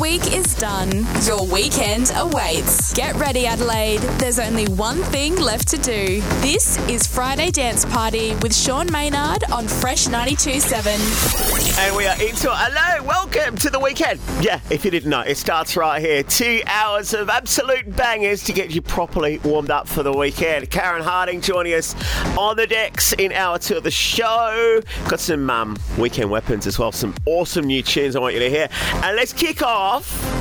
week is done. Your weekend awaits. Get ready, Adelaide. There's only one thing left to do. This is Friday Dance Party with Sean Maynard on Fresh 92.7. And we are into it. Hello, welcome to the weekend. Yeah, if you didn't know, it starts right here. Two hours of absolute bangers to get you properly warmed up for the weekend. Karen Harding joining us on the decks in hour two of the show. Got some um, weekend weapons as well, some awesome new tunes I want you to hear. And let's kick off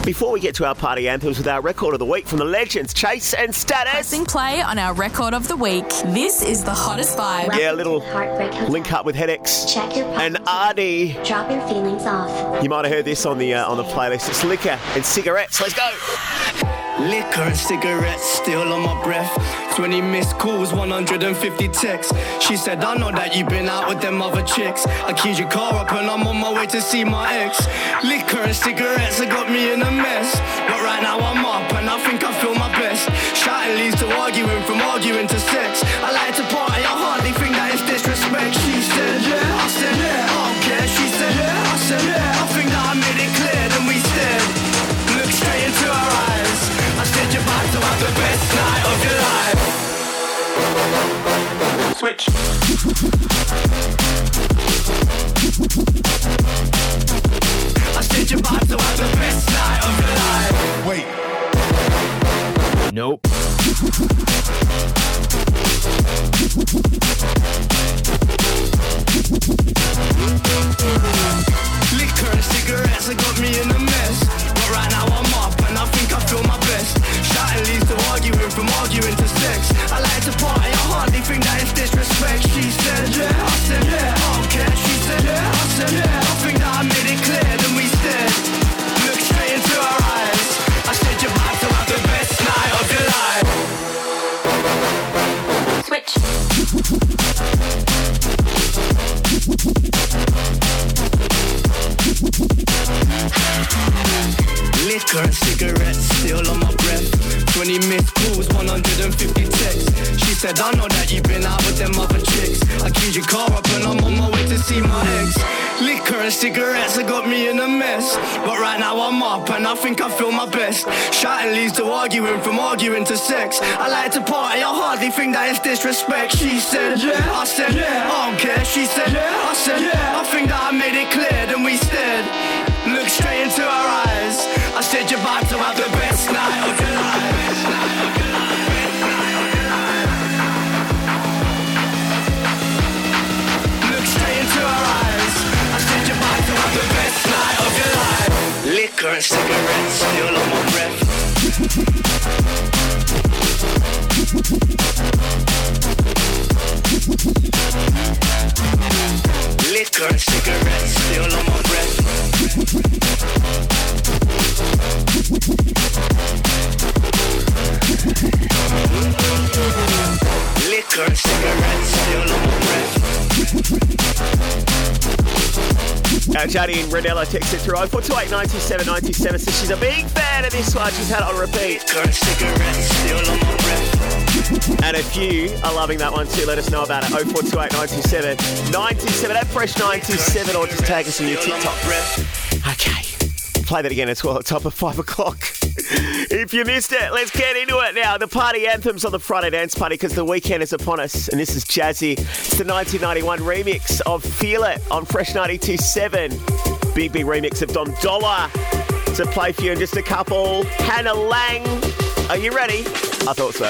before we get to our party anthems with our record of the week from the legends, Chase and Status. Pressing play on our record of the week. This is the hottest vibe. Yeah, a little Heartbreak link up with Hedex Check your and pockets. Ardee. Drop your feelings off. You might have heard this on the uh, on the playlist. It's liquor and cigarettes. Let's go. Liquor and cigarettes still on my breath. 20 missed calls, 150 texts. She said, I know that you've been out with them other chicks. I keyed your car up and I'm on my way to see my ex. Liquor and cigarettes have got me in a mess. But right now I'm up and I think I feel my best. Shouting leads to arguing, from arguing to sex. I like to party, I hardly think that is disrespect. Switch. I said, you're to have the best night of your life. Wait. Nope. And cigarettes have got me in a mess. But right now I'm up and I think I feel my best. Shouting leads to arguing, from arguing to sex. I like to party, I hardly think that is disrespect. She said, yeah, I said, yeah, I don't care. She said, yeah, I said, yeah, I think that I made it clear. Then we stared, looked straight into her eyes. I said, you're about to have the best night of your life. Switch. Liquor and cigarettes still on my breath. 20 missed calls, 150 texts. She said, I know that you've been out with them other chicks. I keyed your car up and I'm on my way to see my ex. Liquor and cigarettes have got me in a mess. But right now I'm up and I think I feel my best. Shouting leads to arguing, from arguing to sex. I like to party, I hardly think that it's disrespect. She said, yeah, I said, yeah, I don't care. She said, yeah, I said, yeah, I think that I made it clear. Then we stared, Liquor cigarettes still on my breath. Liquor and cigarettes still on my breath. Liquor and cigarettes still on Uh, Jody and Renella texted through 0428 97 97 says she's a big fan of this one. She's had it on repeat. And cigarettes still on my breath. And if you are loving that one too, let us know about it. 0428 97 97 at Fresh 97 or just tag us in your on TikTok. Okay. Play that again as well at top of five o'clock. If you missed it, let's get into it now. The party anthems on the Friday dance party because the weekend is upon us. And this is Jazzy. It's the 1991 remix of Feel It on Fresh 92.7. Big, big remix of Dom Dolla to play for you in just a couple. Hannah Laing. Are you ready? I thought so.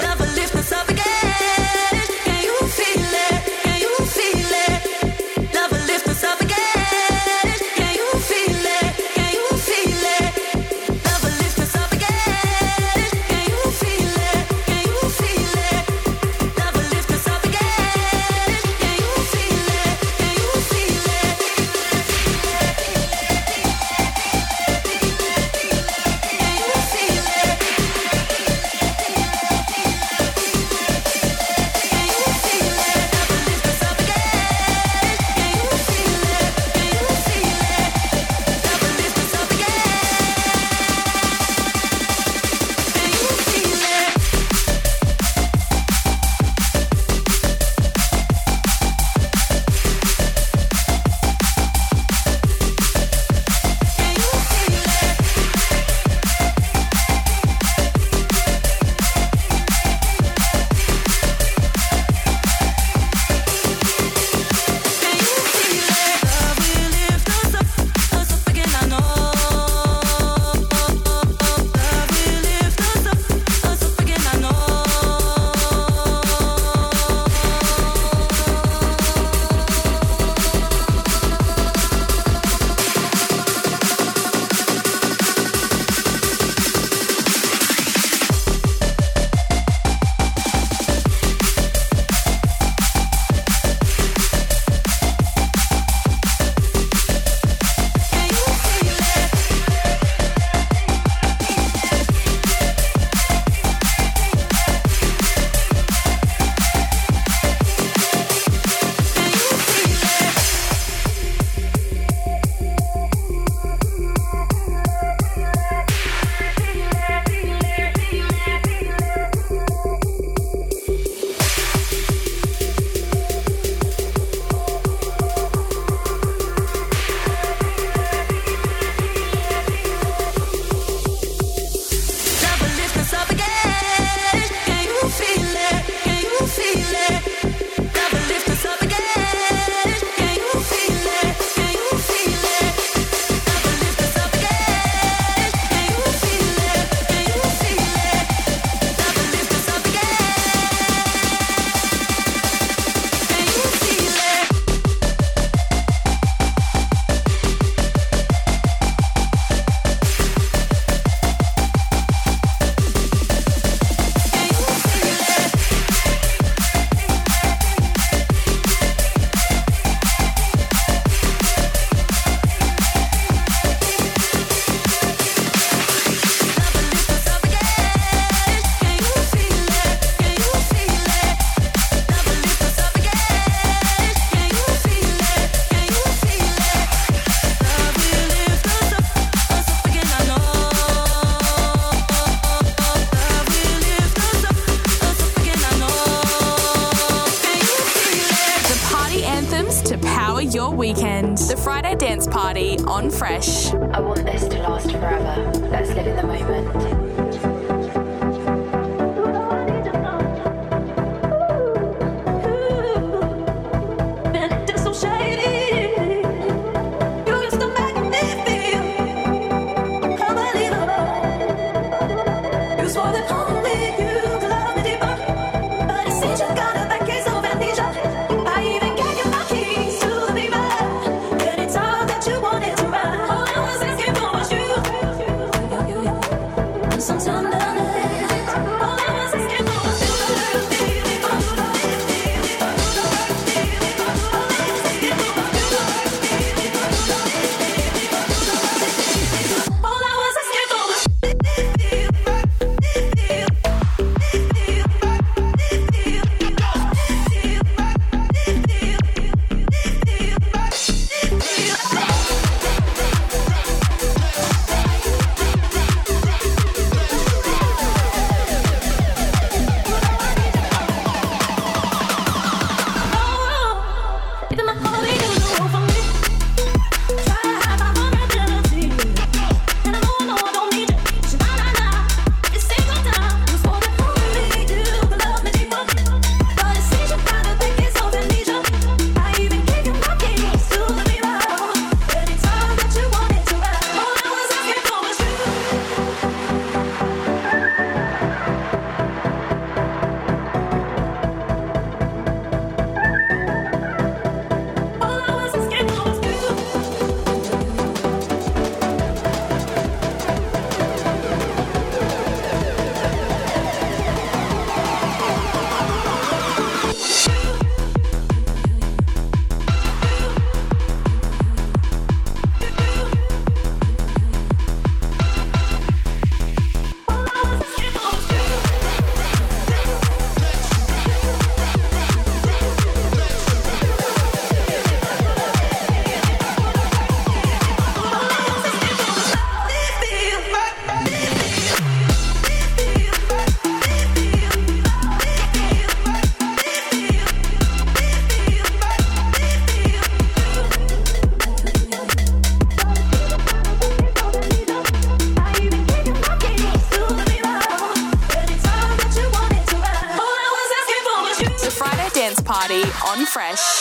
Fresh.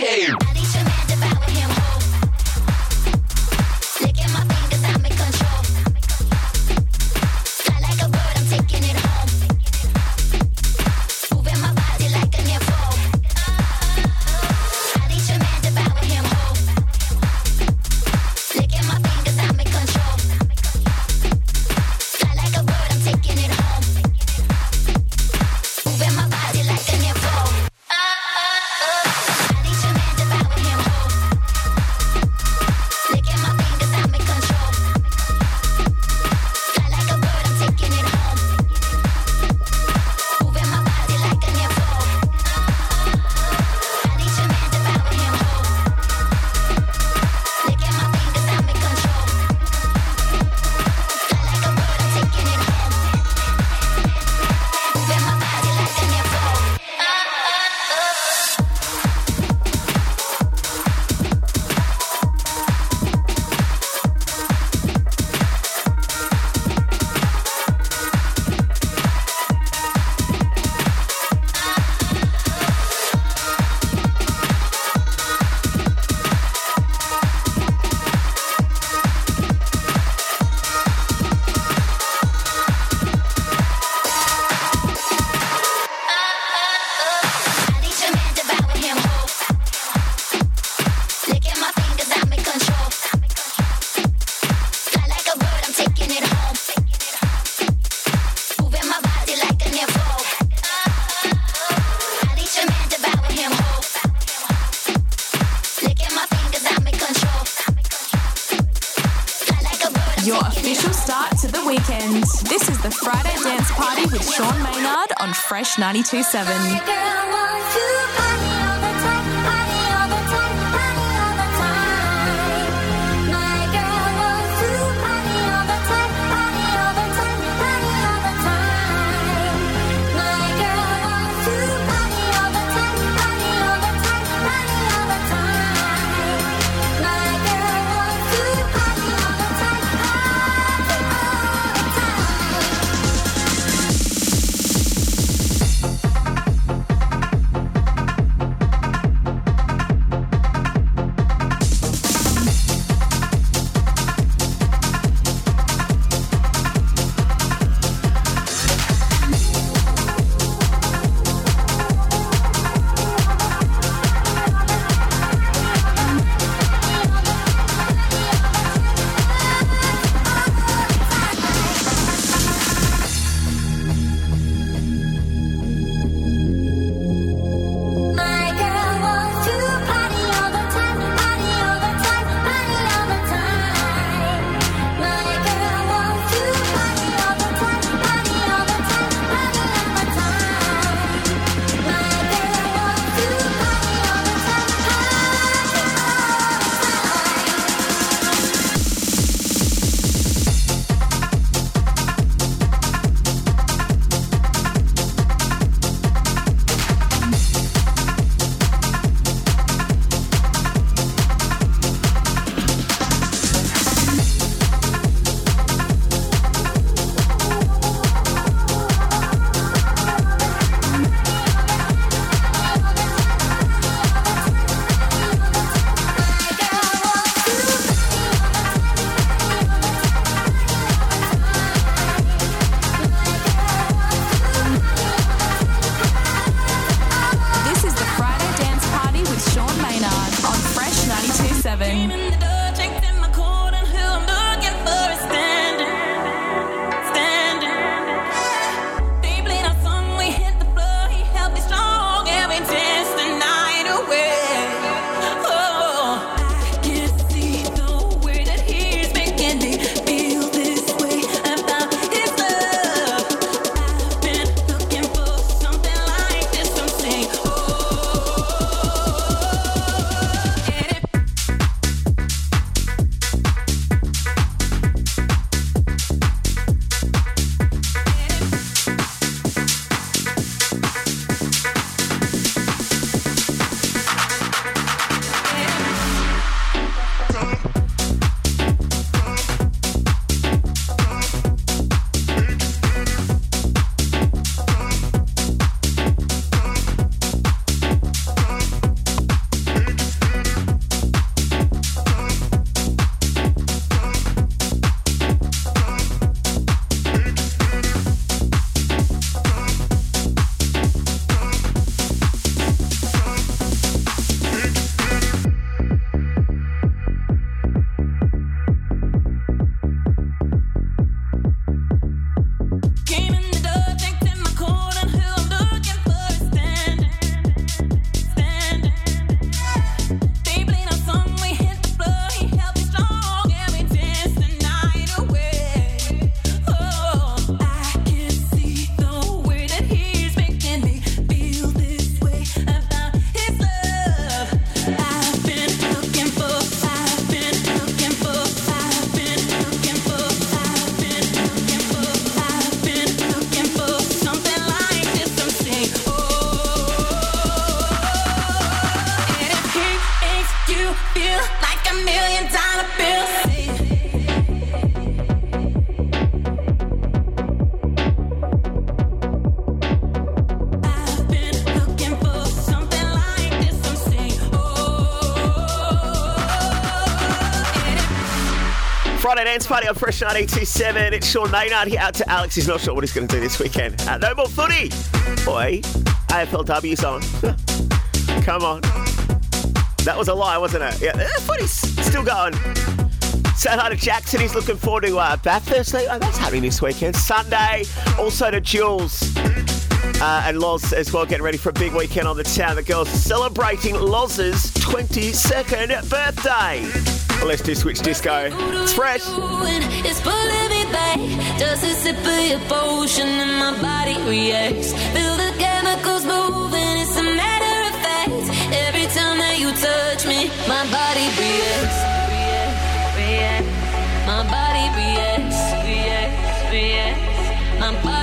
care. 1027. dance party on Fresh 927. It's Sean Maynard here out to Alex. He's not sure what he's going to do this weekend. Uh, no more footy. Boy, AFLW's on. Come on. That was a lie, wasn't it? Yeah, uh, footy's still going. So out to Jackson. He's looking forward to uh, Bathurst Oh, that's happening this weekend. Sunday. Also to Jules. Uh, and Loz as well, getting ready for a big weekend on the town. The girls celebrating Loz's 22nd birthday. Let's do Switch Disco. It's fresh. It's pulling me back. Just a sip of your potion and my body reacts. Feel the chemicals moving. It's a matter of fact. Every time that you touch me, my body reacts. My body reacts. Reacts. Reacts. My body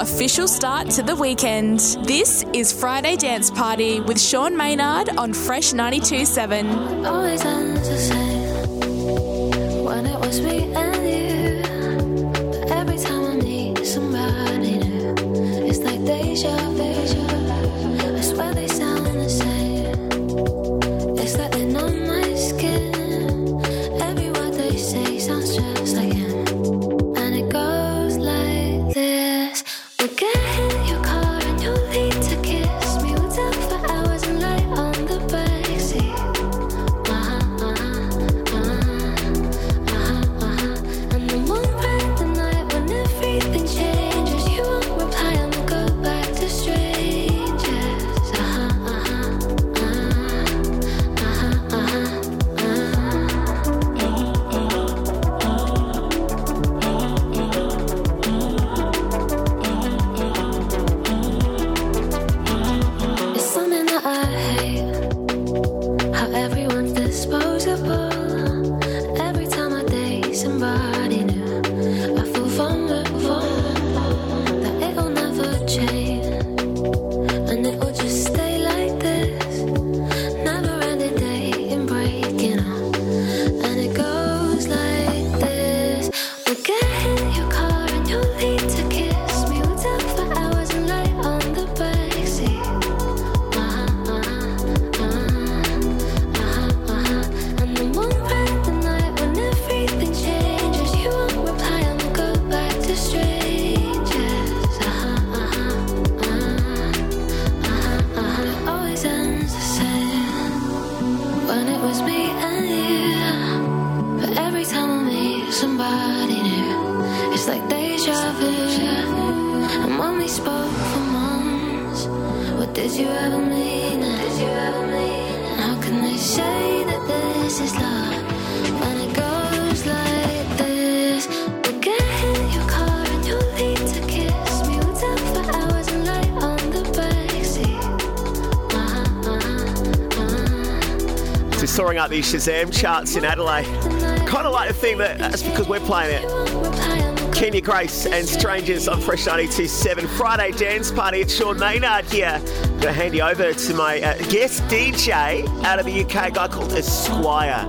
official start to the weekend. This is Friday Dance Party with Sean Maynard on Fresh 92.7. the Shazam charts in Adelaide. Kind of like to think that that's because we're playing it. Kenya Grace and Strangers on Fresh 92.7 Friday dance party. It's Sean Maynard here. I'm going to hand you over to my uh, guest DJ out of the UK, a guy called Esquire.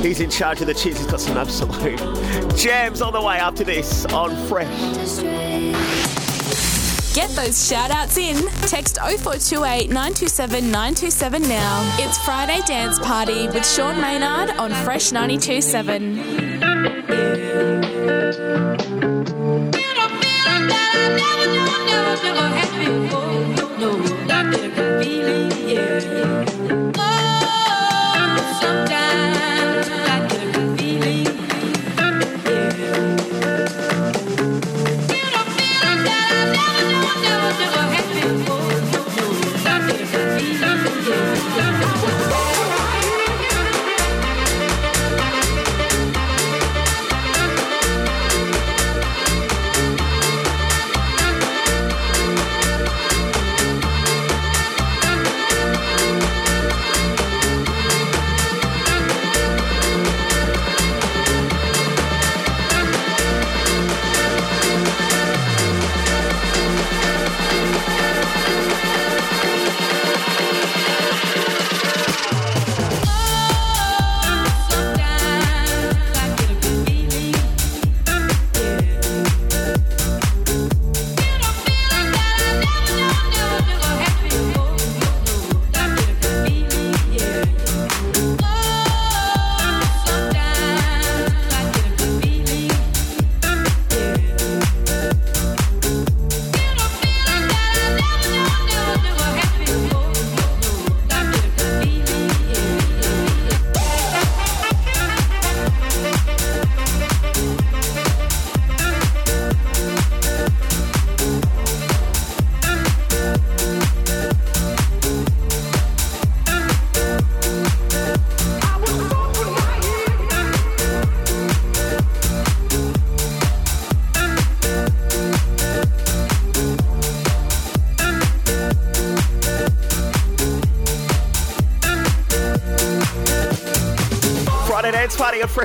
He's in charge of the tunes. He's got some absolute jams on the way after this on Fresh. Get those shout outs in. Text 0428 927 927 now. It's Friday Dance Party with Sean Maynard on Fresh 927.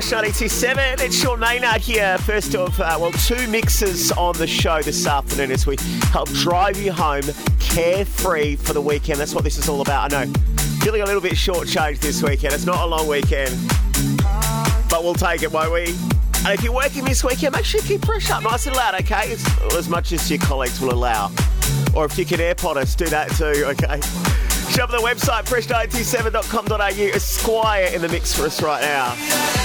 Fresh 927. It's Sean Maynard here. First of, uh, well, two mixes on the show this afternoon as we help drive you home carefree for the weekend. That's what this is all about. I know. Feeling a little bit shortchanged this weekend. It's not a long weekend, but we'll take it, won't we? And if you're working this weekend, make sure you keep fresh up nice and loud, okay? It's as much as your colleagues will allow. Or if you can AirPod us, do that too, okay? Shove the website, fresh927.com.au. Esquire in the mix for us right now.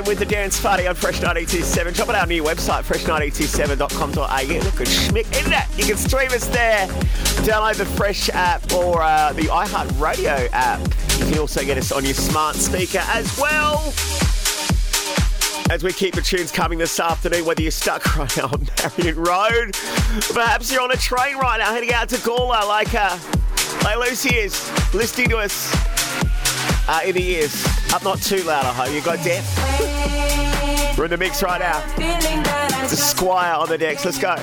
Home with the dance party on Fresh 927. Drop it our new website, fresh927.com.au. Look good schmick, isn't? You can stream us there. Download the Fresh app or uh, the iHeartRadio app. You can also get us on your smart speaker as well. As we keep the tunes coming this afternoon, whether you're stuck right now on Marion Road, perhaps you're on a train right now heading out to Gawler like, uh, like Lucy is, listening to us uh, in the ears. Up not too loud, I hope. You got deaf? We're in the mix right now. The Squire on the decks. Let's go.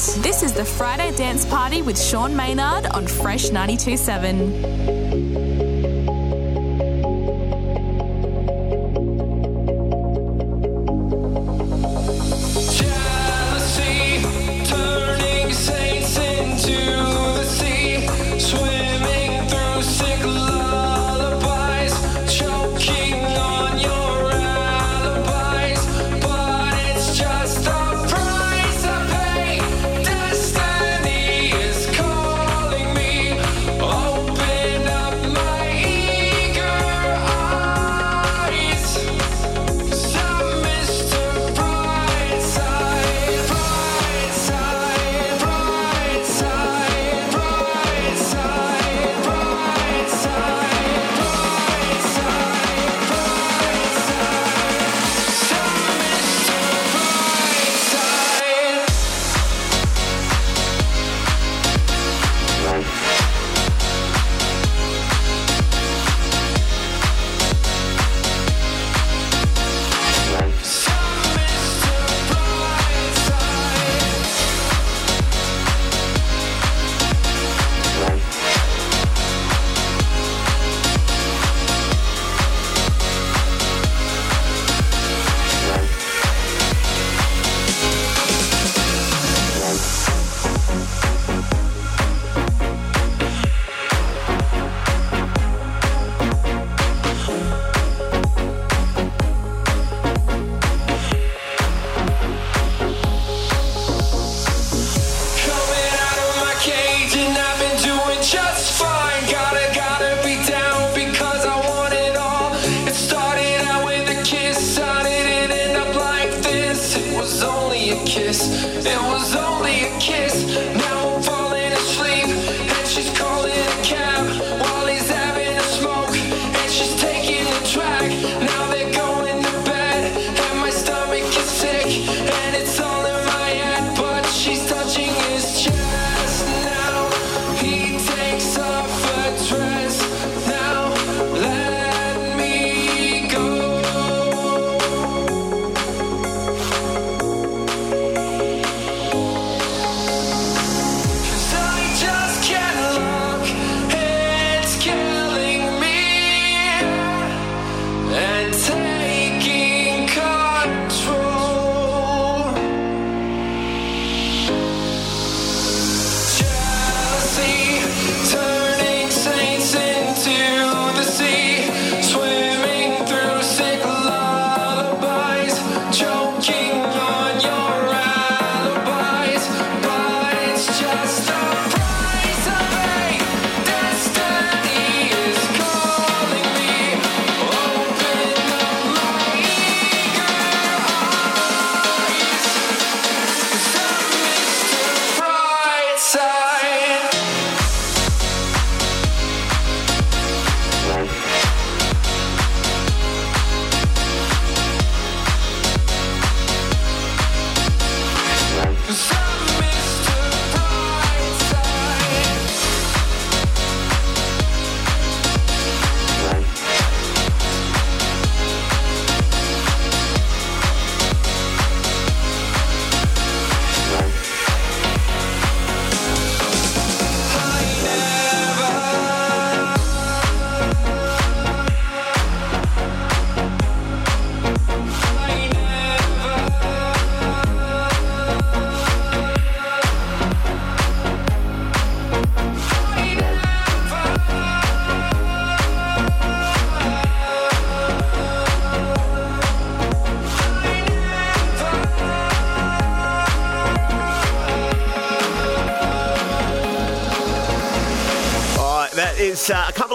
This is the Friday Dance Party with Sean Maynard on Fresh 927.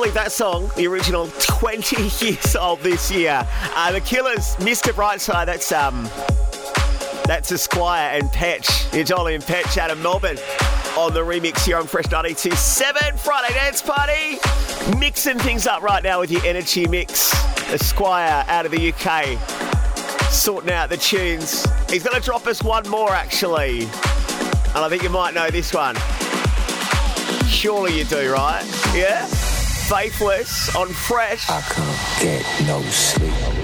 believe that song, the original, 20 years old this year. Uh, the Killers, Mr. Brightside, that's um, that's Esquire and Patch. It's Ollie and Patch out of Melbourne on the remix here on Fresh 927 Friday Dance Party. Mixing things up right now with your energy mix. Esquire out of the UK, sorting out the tunes. He's going to drop us one more actually. And I think you might know this one. Surely you do, right? Yeah? Faithless on Fresh. I can't get no sleep.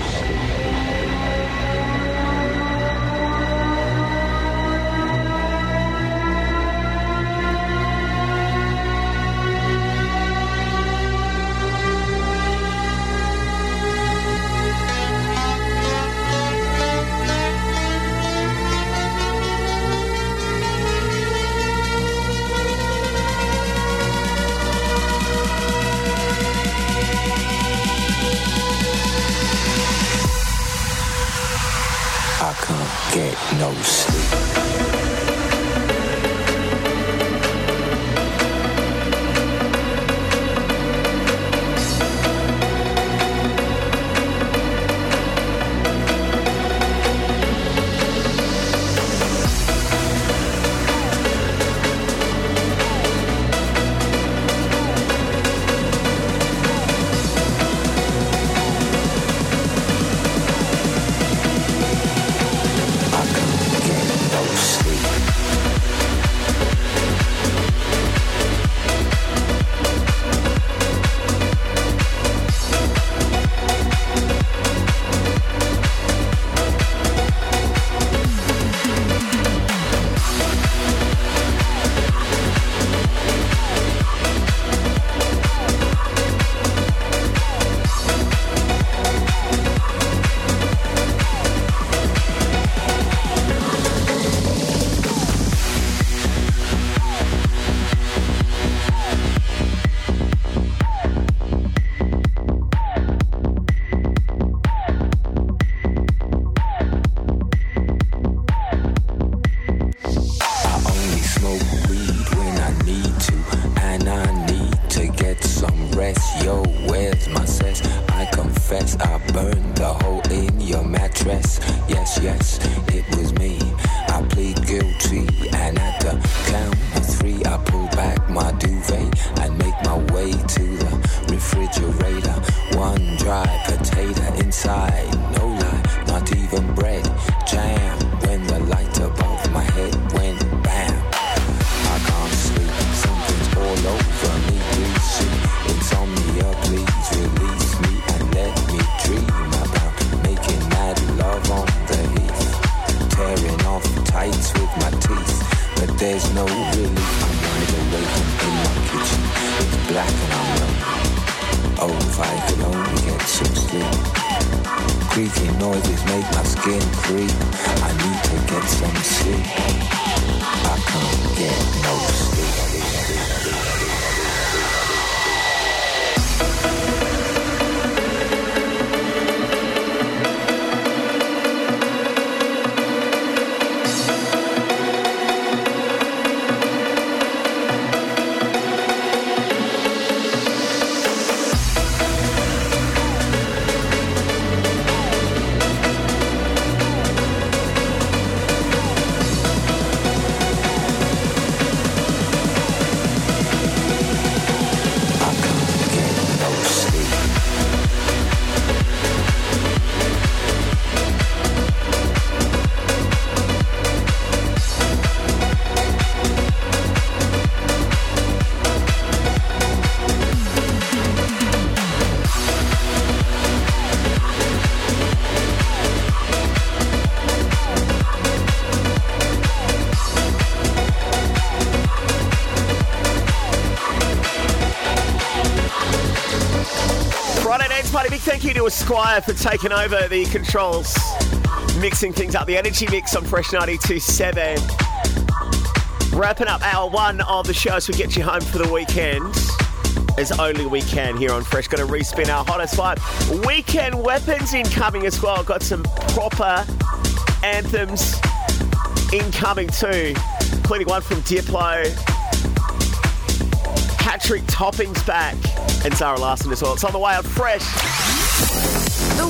Esquire for taking over the controls, mixing things up. The energy mix on Fresh 92.7. Wrapping up hour one of the show as we get you home for the weekend. As only we can here on Fresh. Got to respin our hottest five. Weekend weapons incoming as well. Got some proper anthems incoming too. Including one from Diplo. Patrick Topping's back. And Zara Larsson as well. It's on the way on Fresh.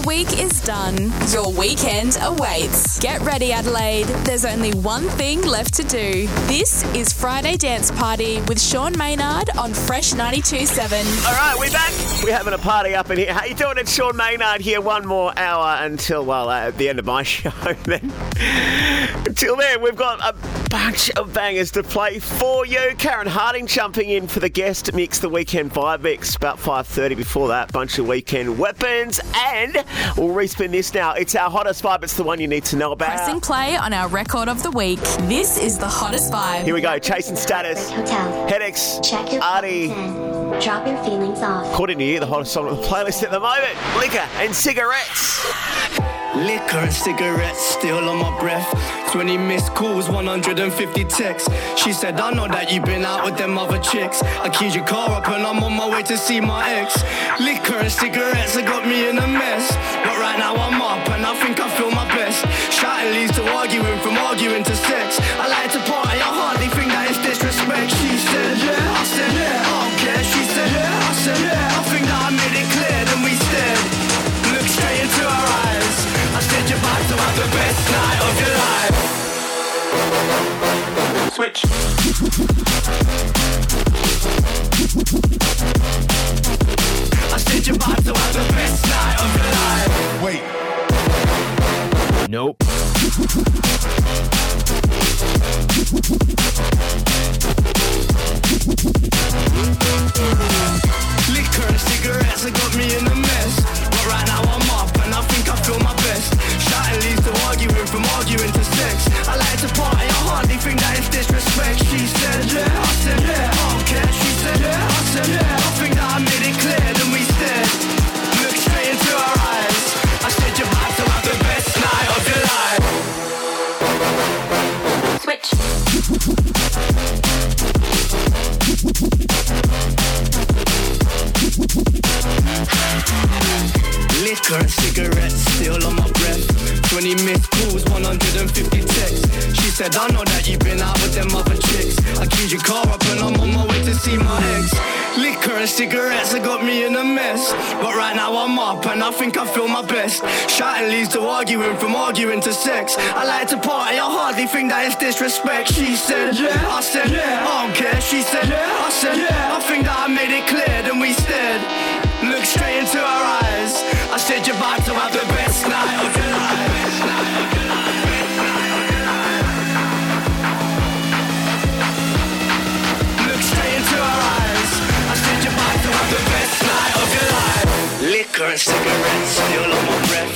Week is done. Your weekend awaits. Get ready, Adelaide. There's only one thing left to do. This is Friday Dance Party with Sean Maynard on Fresh 92.7. All right, we're back. We're having a party up in here. How you doing? It's Sean Maynard here. One more hour until, well, uh, at the end of my show. Then, until then, we've got a bunch of bangers to play for you. Karen Harding jumping in for the guest mix, the weekend vibe mix, about 5.30 before that. Bunch of weekend weapons. And we'll respin this now. It's our hottest vibe. It's the one you need to know about. Pressing play on our record of the week. This is the hottest vibe. Here we go. Chase & Status. Hotel. Hedex. Check your Ardee. phone 10. Drop your feelings off. According to you, the hottest song on the playlist at the moment. Liquor and cigarettes. Liquor and cigarettes still on my breath. 20 missed calls, 150 texts. She said, I know that you've been out with them other chicks. I keyed your car up and I'm on my way to see my ex. Liquor and cigarettes have got me in a mess. But right now I'm up and I think I feel my best. Shouting leads to arguing, from arguing to sex. I like to party, I hardly think that it's disrespect. She Switch. and I think I feel my best. Shouting leads to arguing, from arguing to sex. I like to party, I hardly think that it's disrespect. She said, yeah. I said, yeah. I don't care. She said, yeah. I said, yeah. I think that I made it clear, then we stared. Looked straight into her eyes. I said, you're about to have the best night current cigarette still on my breath.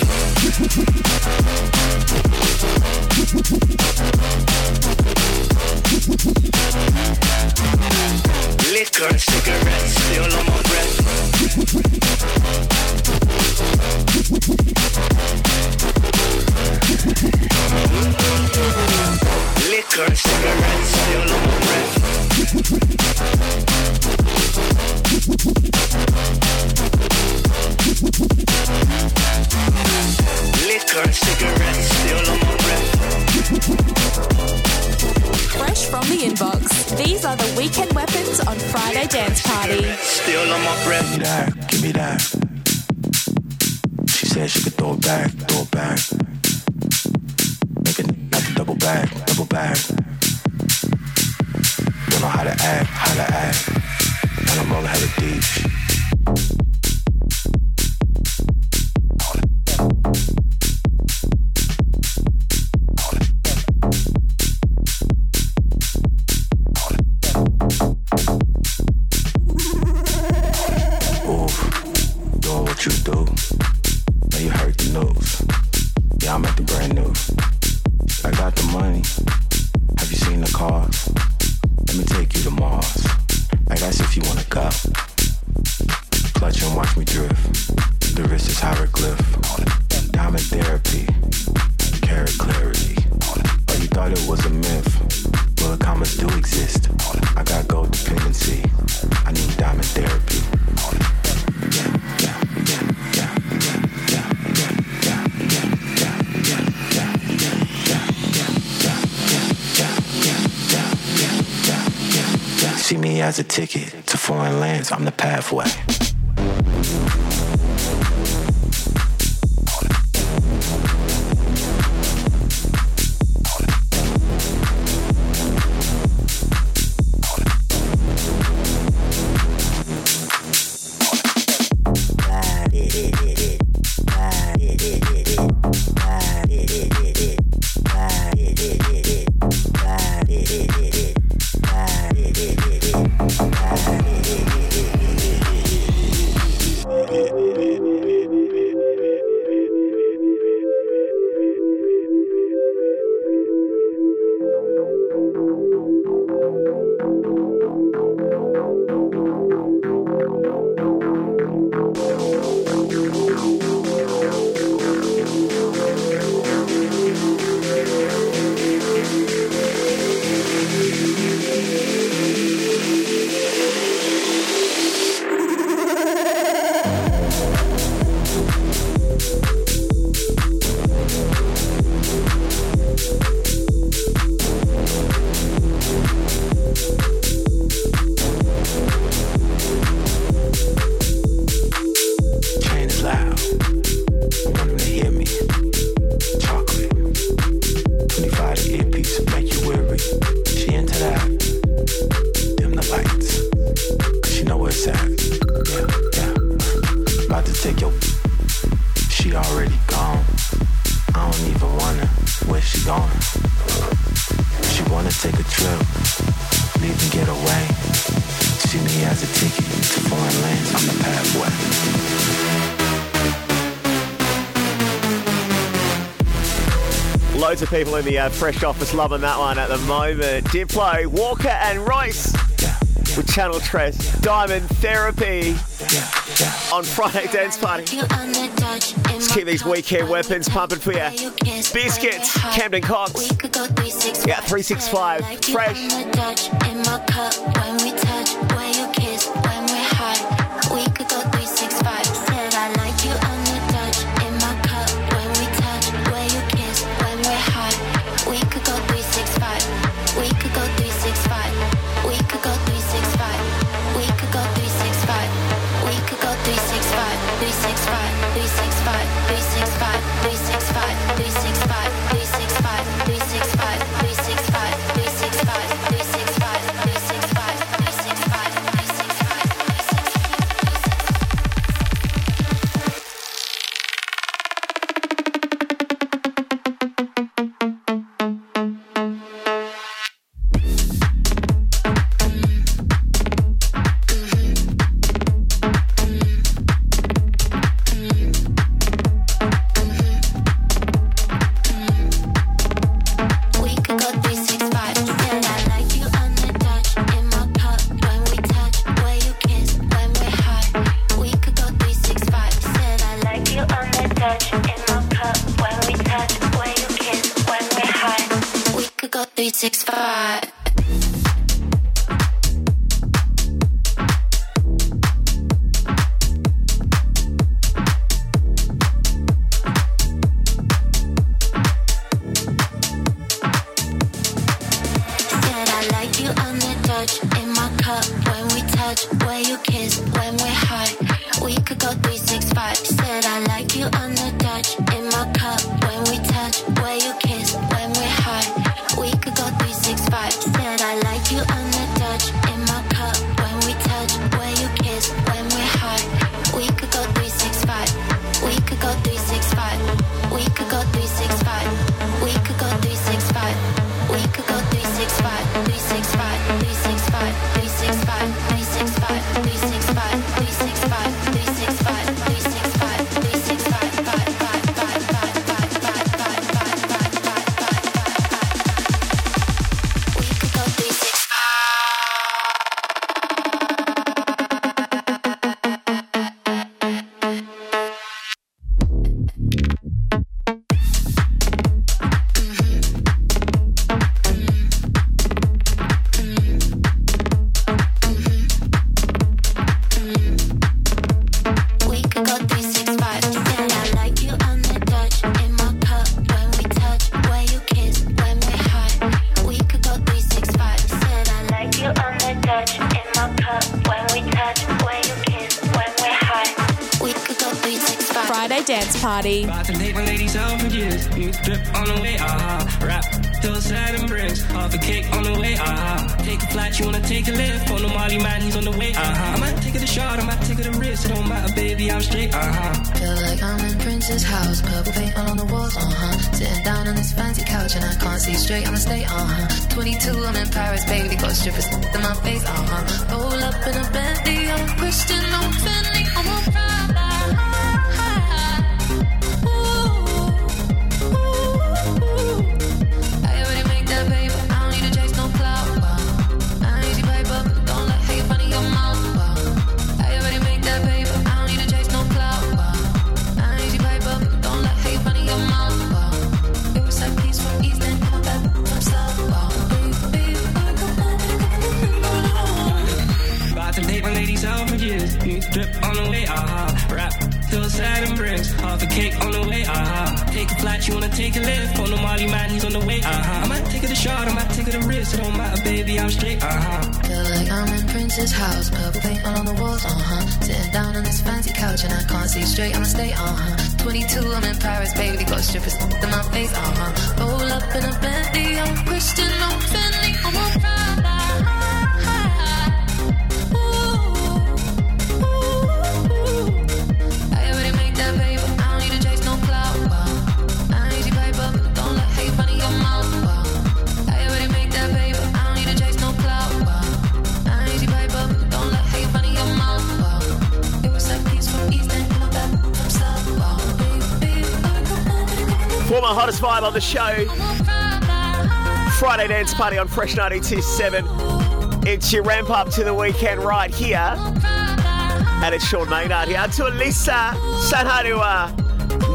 Liquor and cigarettes still on my breath. Liquor and cigarettes still on my breath. liquor, cigarette, still on my breath. Fresh from the inbox, these are the weekend weapons on Friday Dance Party. Still on my breath. Give me that, give me that. She said she could throw it back, throw it back. He as a ticket to foreign lands. I'm the pathway. people in the uh, Fresh Office loving that one at the moment. Diplo, Walker and Royce with Channel Tres, Diamond Therapy on Friday Dance Party. Let's keep these weekend weapons pumping for you. Biscits, Camden Cox. Yeah, 365, fresh. Vibe on the show. Friday dance party on Fresh 92.7. It's your ramp up to the weekend right here. And it's Sean Maynard here. To Elisa, uh,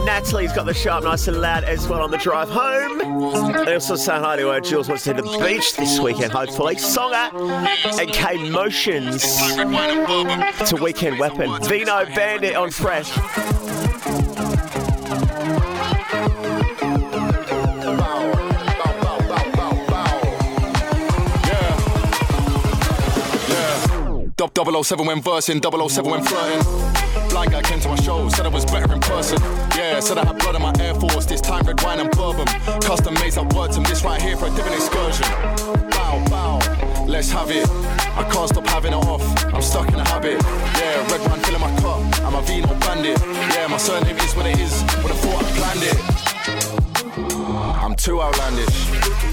Natalie's got the show up nice and loud as well on the drive home. And also uh, Jules wants to the beach this weekend, hopefully. Songer and K Motionz to Weekend Weapon. Vino Bandit on Fresh. Dub 007 when versing, 007 when flirting. Blind guy came to my show, said I was better in person. Yeah, said I had blood in my Air Force, this time red wine and bourbon. Custom made up words and this right here for a different excursion. Bow, bow, let's have it. I can't stop having it off, I'm stuck in a habit. Yeah, red wine filling my cup, I'm a Vino bandit. Yeah, my surname is what it is, would have thought I planned it. I'm too outlandish.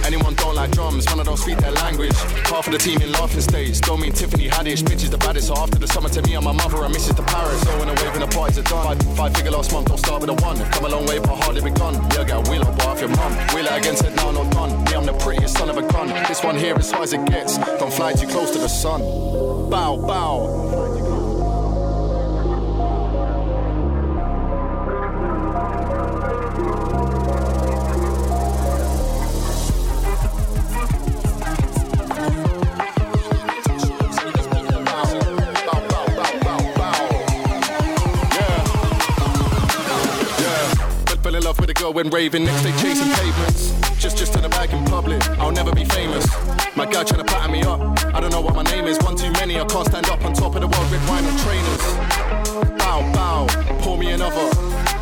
Anyone don't like drums, man, I don't speak their language. Half of the team in laughing stage, don't mean Tiffany Haddish. Bitch is the baddest, so after the summer to me, I'm my mother and Mrs. to Paris. So when I wave and the parties are done, five, five figure last month, don't start with a one. Come a long way, but hardly begun. Yeah, a wheel up off your mum. Wheel it against it now, not done. Me, I'm the prettiest son of a gun. This one here is high as it gets. Don't fly too close to the sun. Bow, bow. A girl when raving, next day chasing pavements. Just, just in the bag in public, I'll never be famous. My guy trying to pattern me up, I don't know what my name is. One too many, I can't stand up on top of the world, red wine on trainers. Bow, bow, pour me another.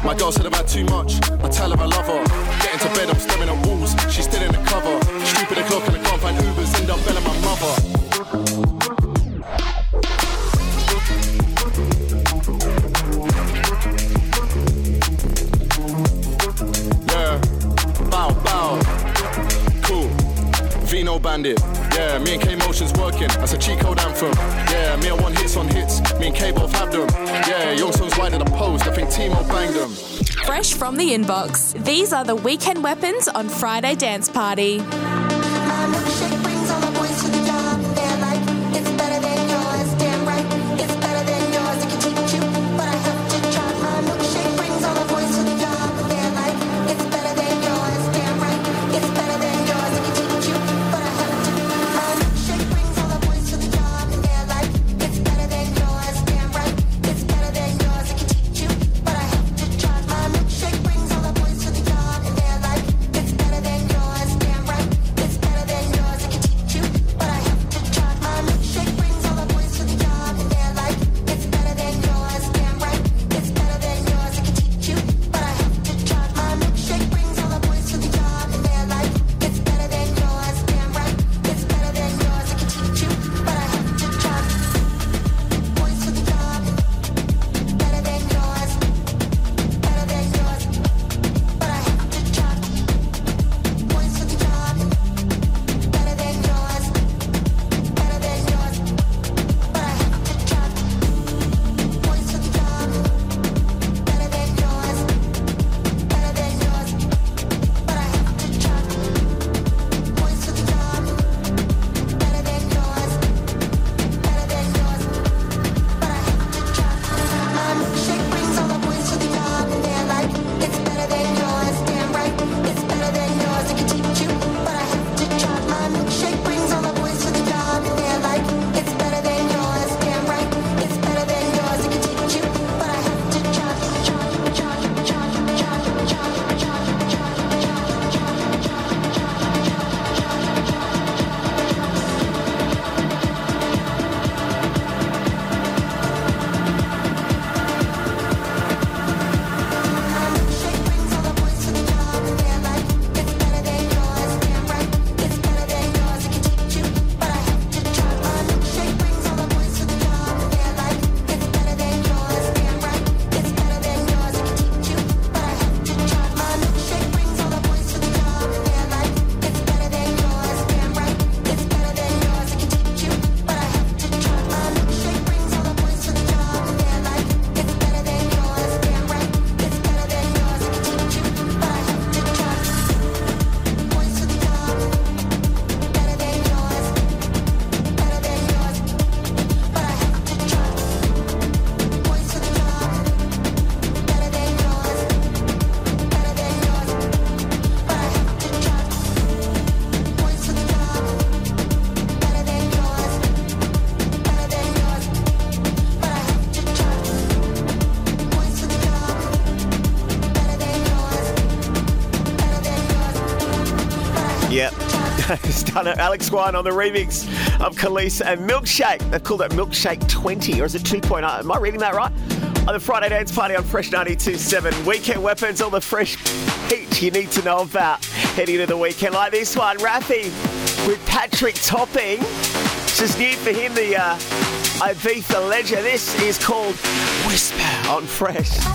My girl said I've had too much, I tell her I love her. Get into bed, I'm staring at walls, she's still in the cover. Stupid o'clock and I can't find Ubers, end up belling my mother. Bandit. Yeah, me and K Motionz working. That's a cheat code anthem. Yeah, me and one hits on hits. Me and K both have them. Yeah, young the post. I think Timo banged them. Fresh from the inbox. These are the weekend weapons on Friday Dance Party. It. Alex Wine on the remix of Kelis and Milkshake. They've called it Milkshake 20, or is it 2.0? Am I reading that right? On the Friday Dance Party on Fresh 92.7. Weekend weapons, all the fresh heat you need to know about heading into the weekend. Like this one, Raphi with Patrick Topping. This is new for him, the uh, Ibiza legend. This is called Whisper on Fresh.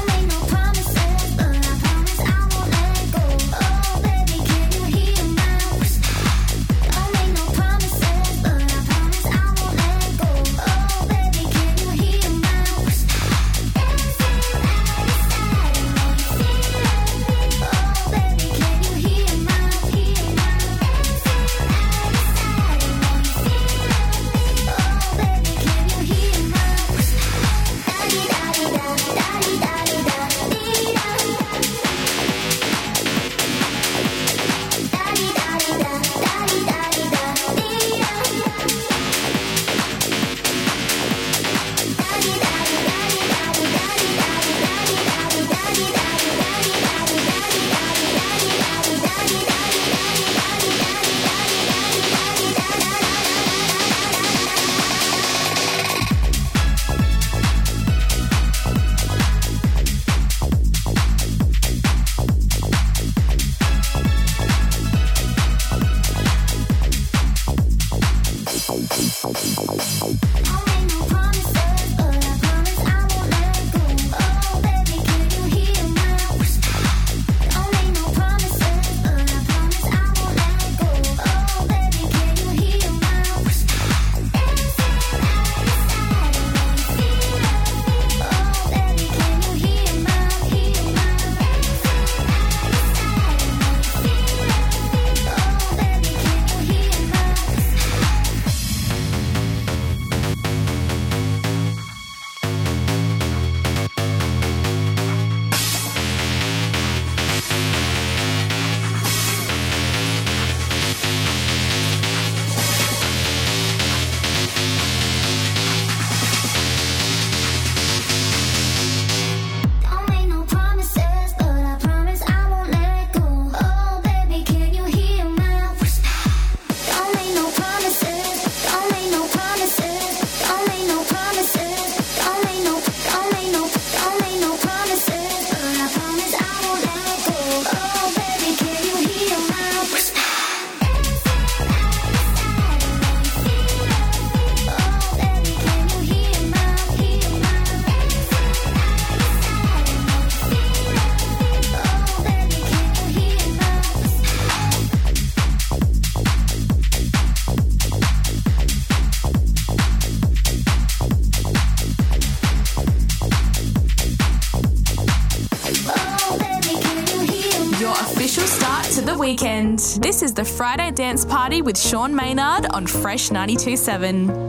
Is the Friday Dance Party with Sean Maynard on Fresh 92.7.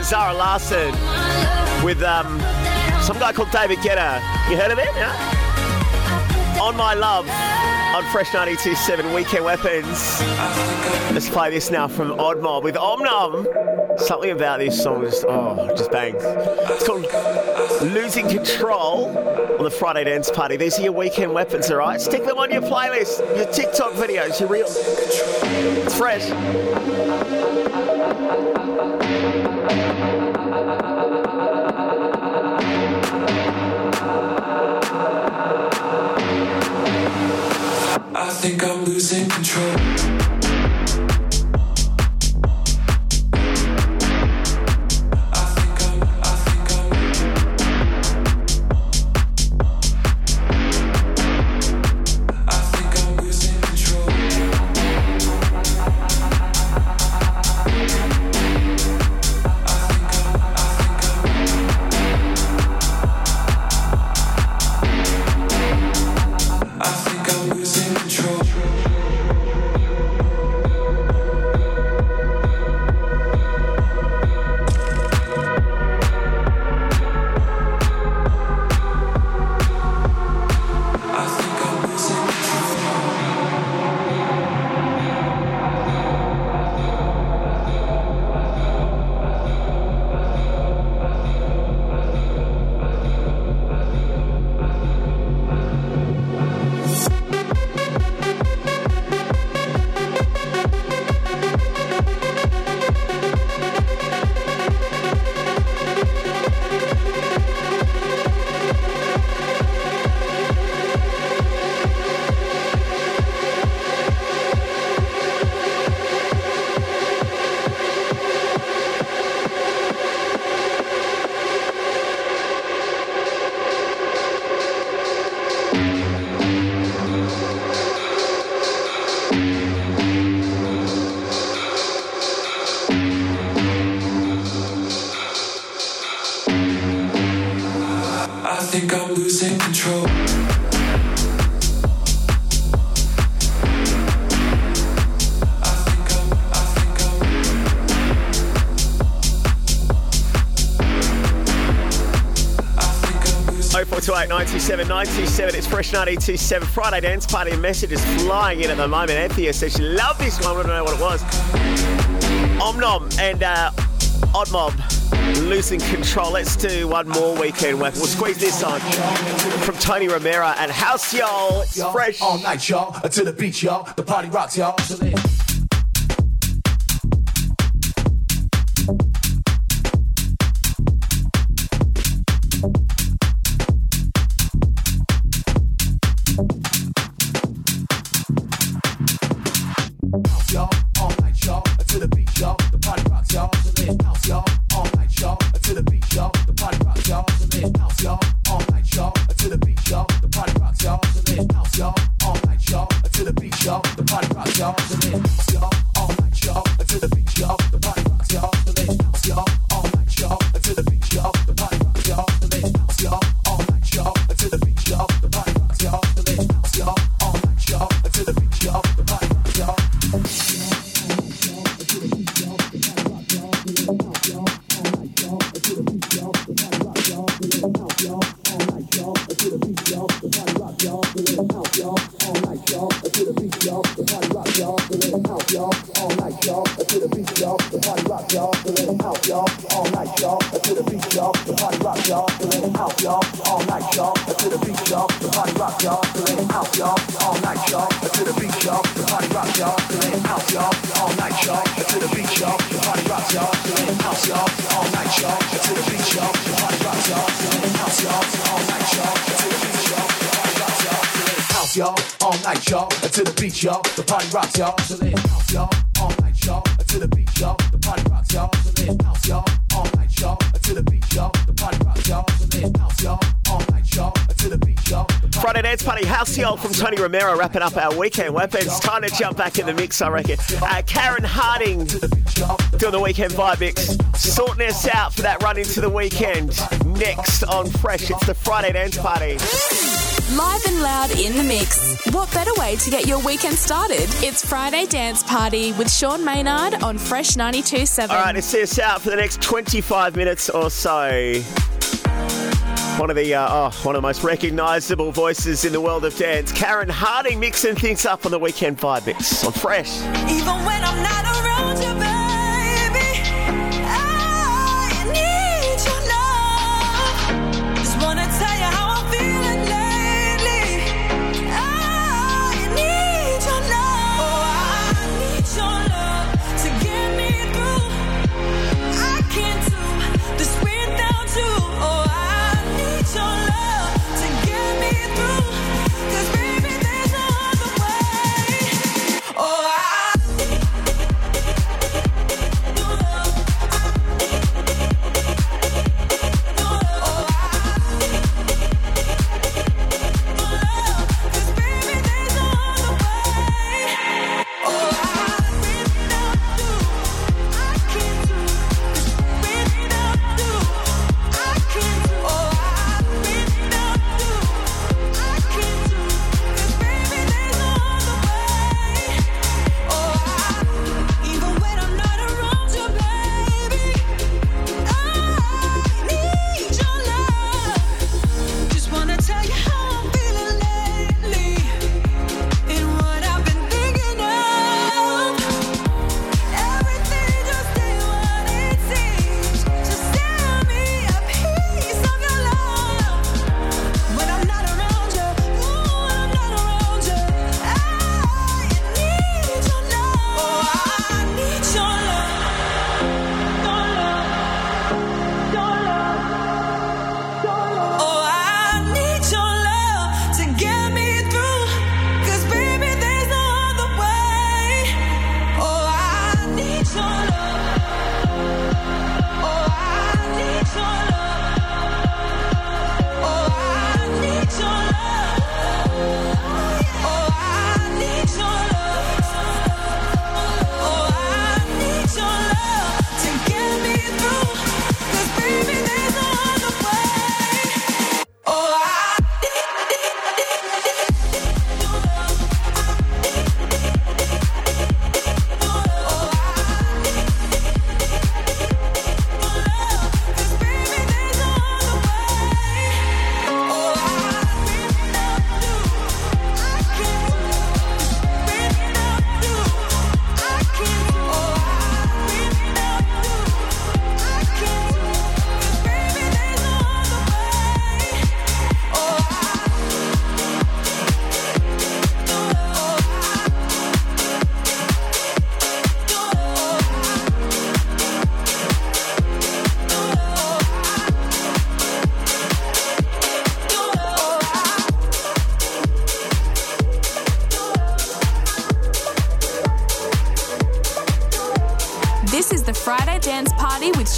Swedish Zara Larsson with um, some guy called David Guetta. You heard of him? Yeah? On My Love on Fresh 92.7 Weekend Weapons. Let's play this now from Odd Mob with Omnom. Something about this song just, oh, just bangs. It's called Losing Control on the Friday Dance Party. These are your weekend weapons, all right? Stick them on your playlist, your TikTok videos, your reels. It's fresh. I think I'm losing control. 927 927. It's Fresh 927. Friday Dance Party messages flying in at the moment. Anthea says she loved this one. I don't know what it was. Omnom and uh, Odd Mob losing control. Let's do one more weekend whack. We'll squeeze this on from Tony Romera and House Y'all. It's fresh. All night, y'all. To the beach, y'all. The party rocks, y'all. Romera wrapping up our weekend wrap. It's time to jump back in the mix, I reckon. Uh, Karen Harding doing the weekend vibe mix, sorting us out for that run into the weekend. Next on Fresh, it's the Friday dance party. Live and loud in the mix. What better way to get your weekend started? It's Friday Dance Party with Sean Maynard on Fresh 92.7. All right, let's see us out for the next 25 minutes or so. One of the uh, oh, one of the most recognisable voices in the world of dance, Karen Harding, mixing things up on the weekend vibe mix on Fresh.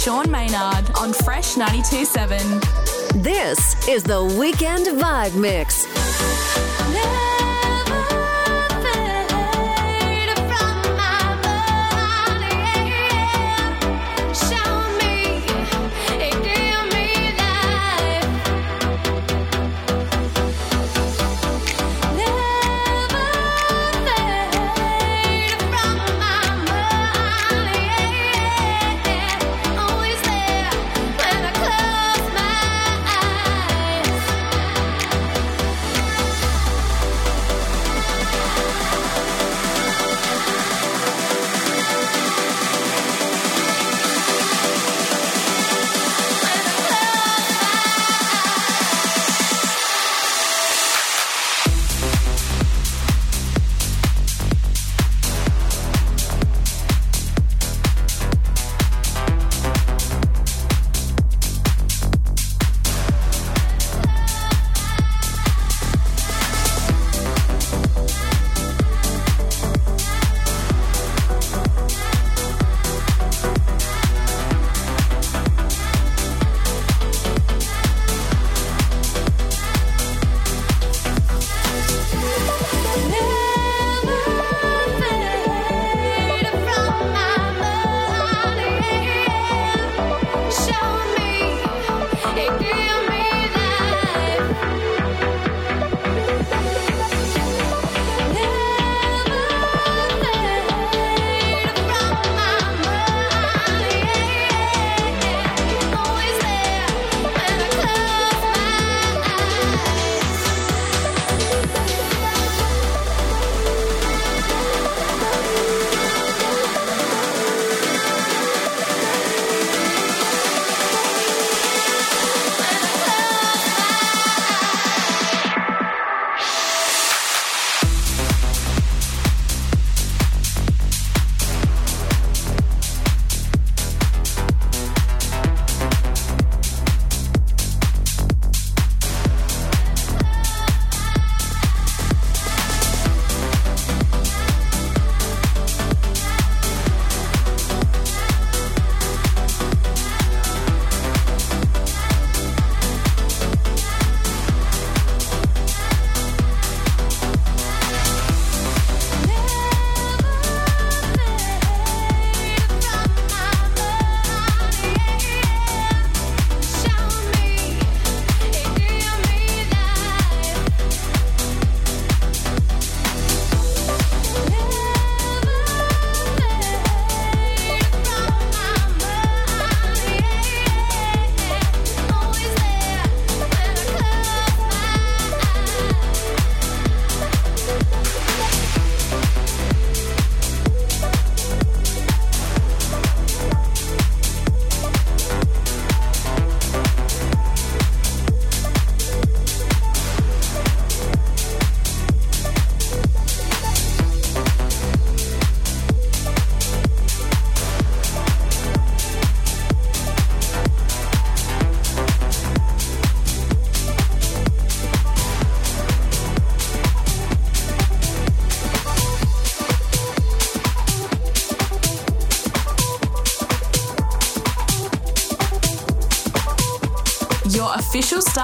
Sean Maynard on Fresh 92.7. This is the Weekend Vibe Mix.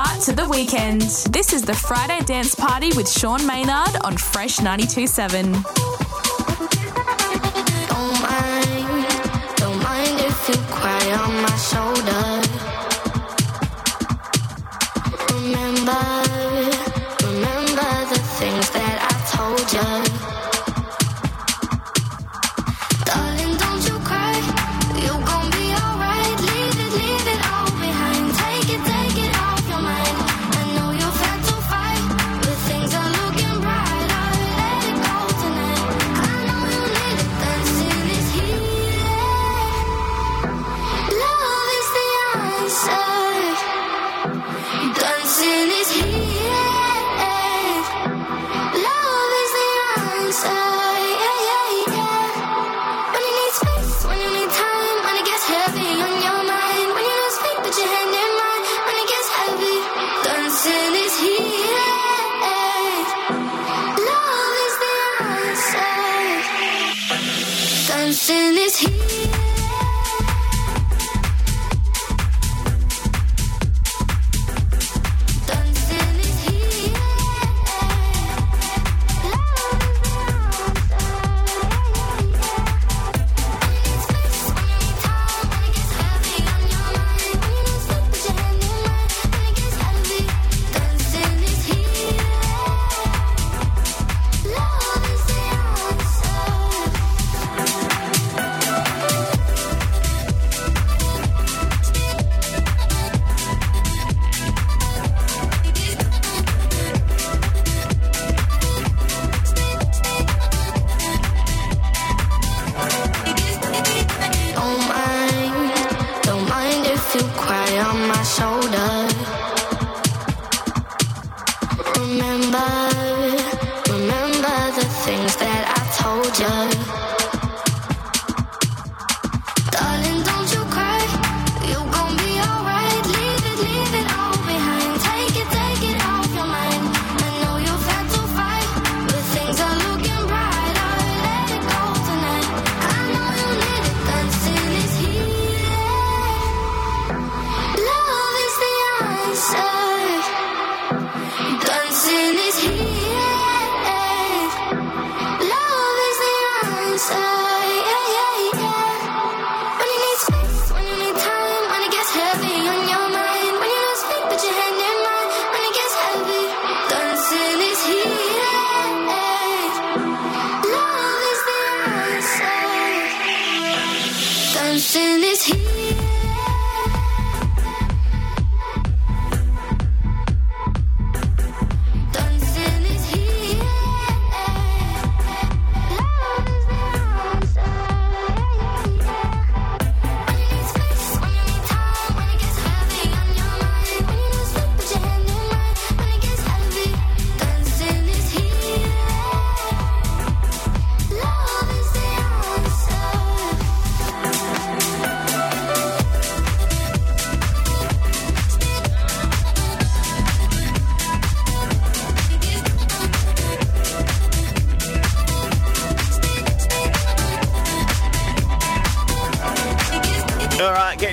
start to the weekend. This is the Friday Dance Party with Sean Maynard on Fresh 927.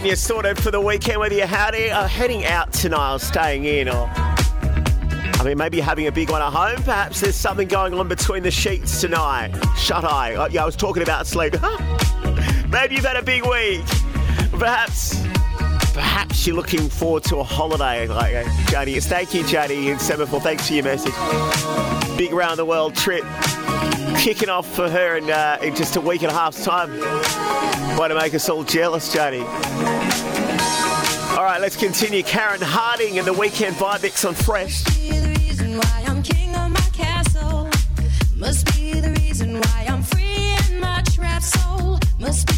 getting you sorted for the weekend, whether you're howdy, uh, heading out tonight or staying in or. I mean, maybe having a big one at home. Perhaps there's something going on between the sheets tonight. Shut eye. Uh, yeah, I was talking about sleep. maybe you've had a big week. Perhaps, perhaps you're looking forward to a holiday. Like uh, Jodie. It's thank you, Jody in Semaphore. Thanks for your message. Big round the world trip kicking off for her in uh, in just a week and a half's time. Way to make us all jealous, Jody. All right, let's continue. Karen Harding and the Weekend Vibe Mix on Fresh. Must be the reason why I'm free in my soul. Must be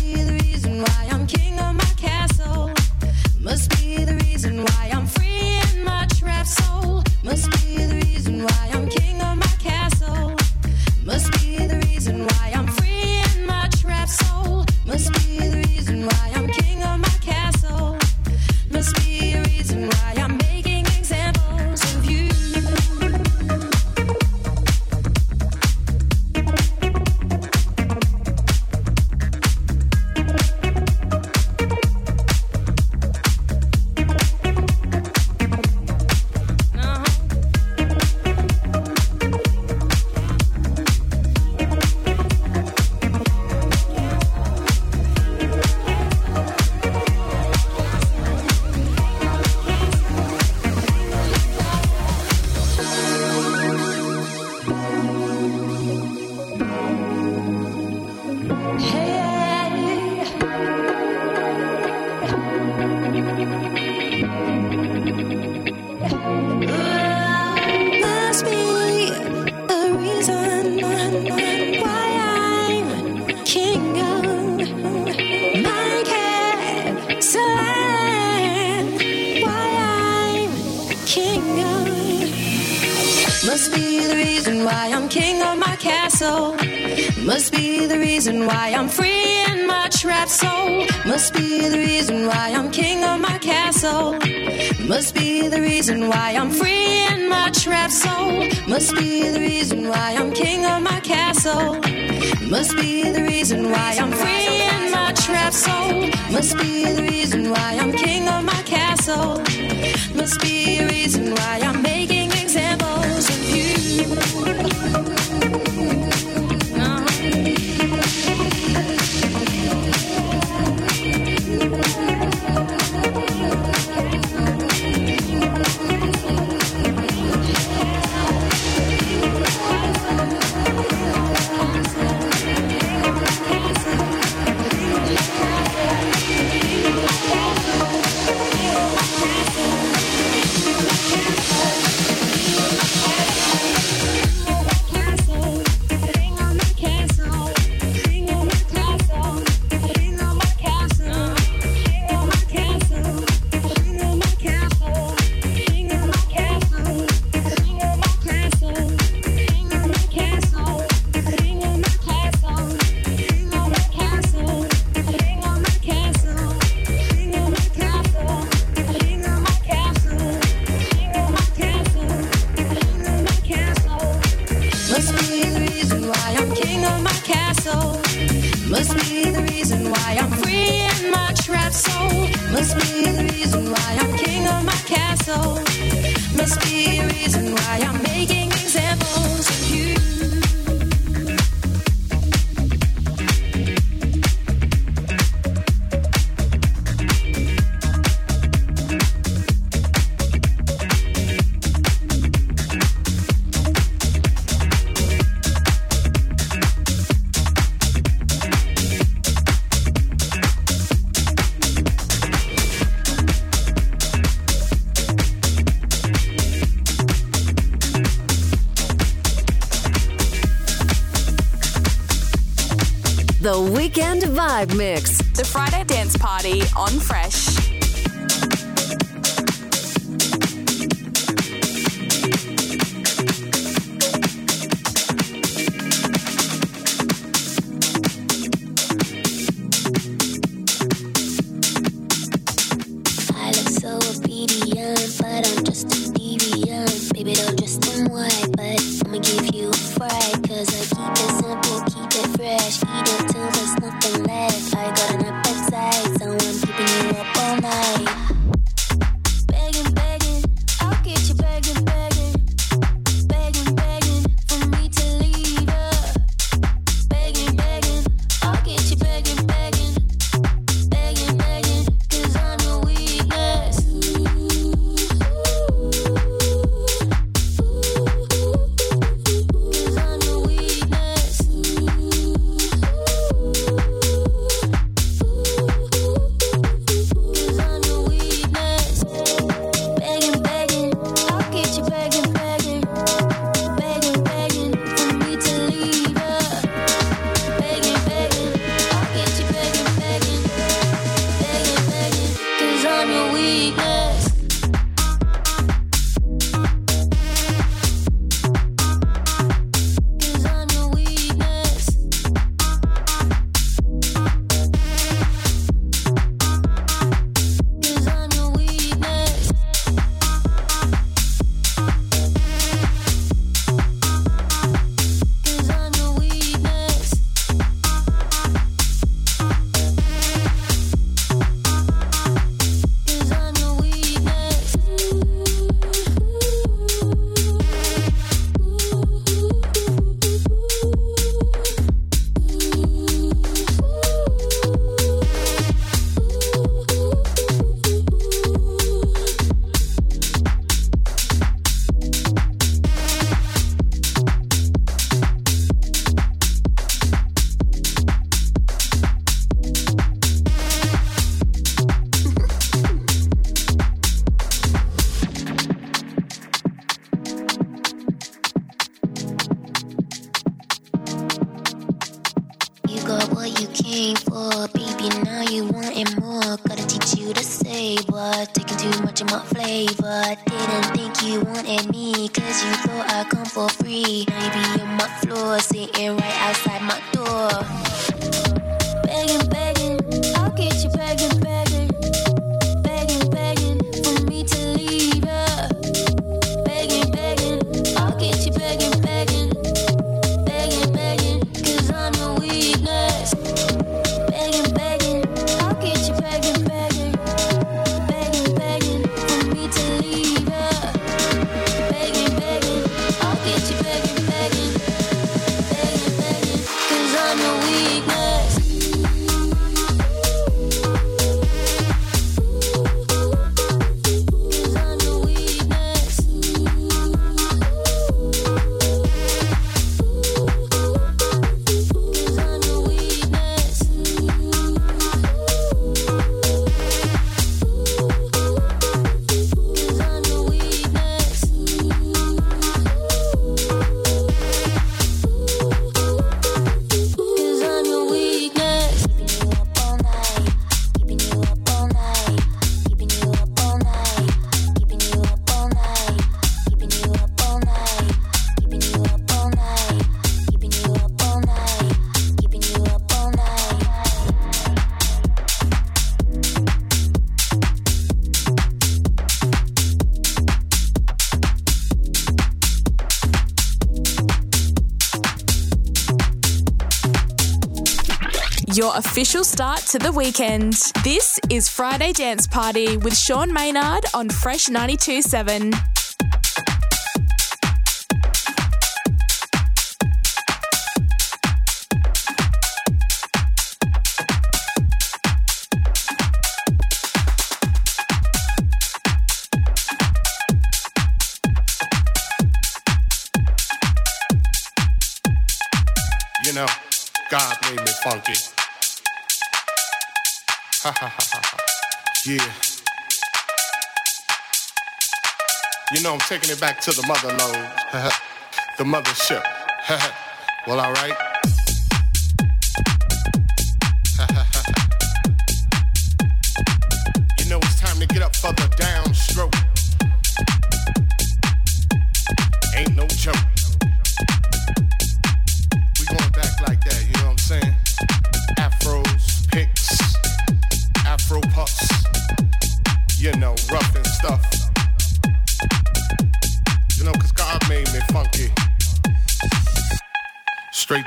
Weekend Vibe Mix. The Friday Dance Party on Fresh. official start to the weekend. This is Friday Dance Party with Sean Maynard on Fresh 92.7. Yeah. You know, I'm taking it back to the mother load, the mothership. well, all right.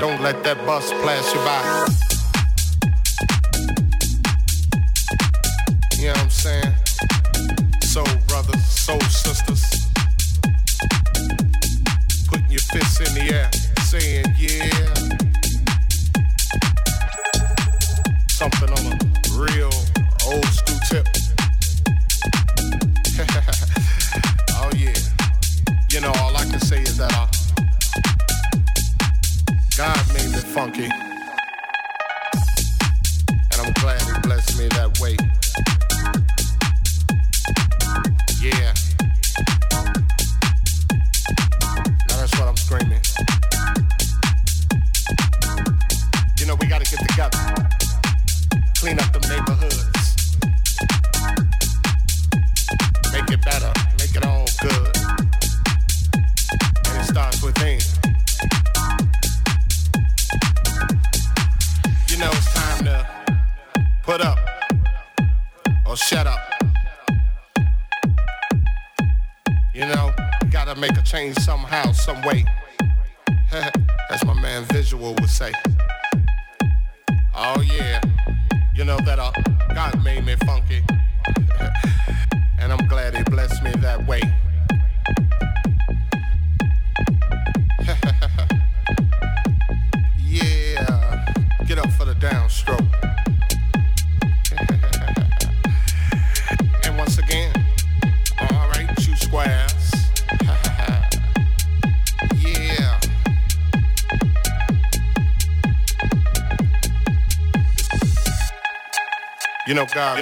Don't let that bus pass you by.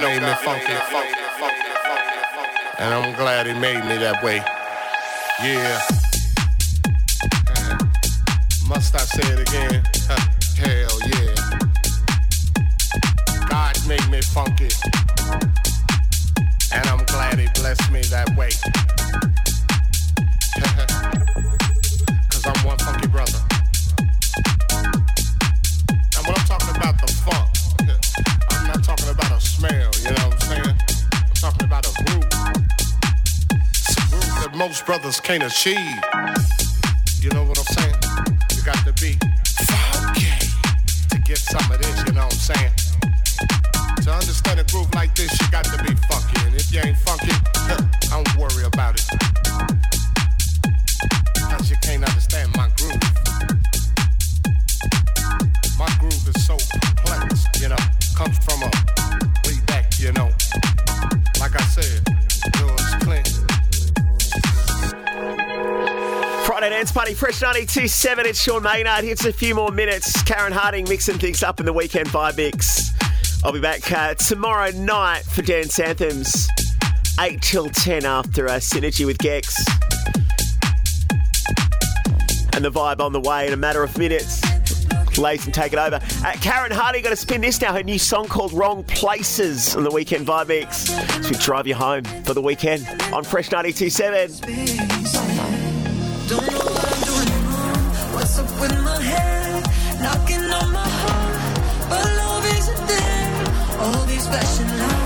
Made me funky. And I'm glad He made me that way. Can't achieve. Fresh 92.7. It's Sean Maynard. Here's a few more minutes. Karen Harding mixing things up in the weekend vibe mix. I'll be back uh, tomorrow night for Dance Anthems. 8 till 10 after uh, Synergy with Gex. And the vibe on the way in a matter of minutes. Lace and take it over. Uh, Karen Harding got to spin this now. Her new song called Wrong Places on the weekend vibe mix. So drive you home for the weekend on Fresh 92.7. Don't know Special love.